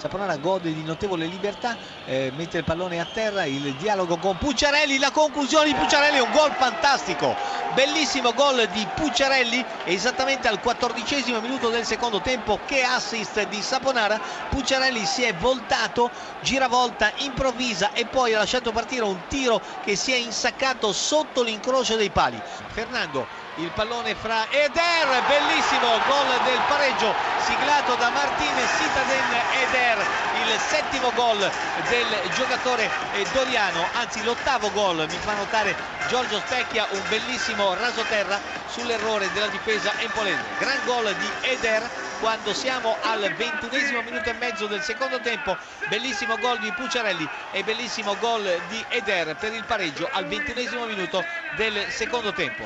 Saponara gode di notevole libertà, eh, mette il pallone a terra, il dialogo con Pucciarelli, la conclusione di Pucciarelli, un gol fantastico, bellissimo gol di Pucciarelli, esattamente al quattordicesimo minuto del secondo tempo, che assist di Saponara, Pucciarelli si è voltato, giravolta improvvisa e poi ha lasciato partire un tiro che si è insaccato sotto l'incrocio dei pali. Fernando il pallone fra Eder, bellissimo gol del pareggio siglato da Martinez Citaden Eder, il settimo gol del giocatore doriano, anzi l'ottavo gol, mi fa notare Giorgio Specchia, un bellissimo rasoterra sull'errore della difesa empolese. Gran gol di Eder quando siamo al ventunesimo minuto e mezzo del secondo tempo, bellissimo gol di Pucciarelli e bellissimo gol di Eder per il pareggio al ventunesimo minuto del secondo tempo.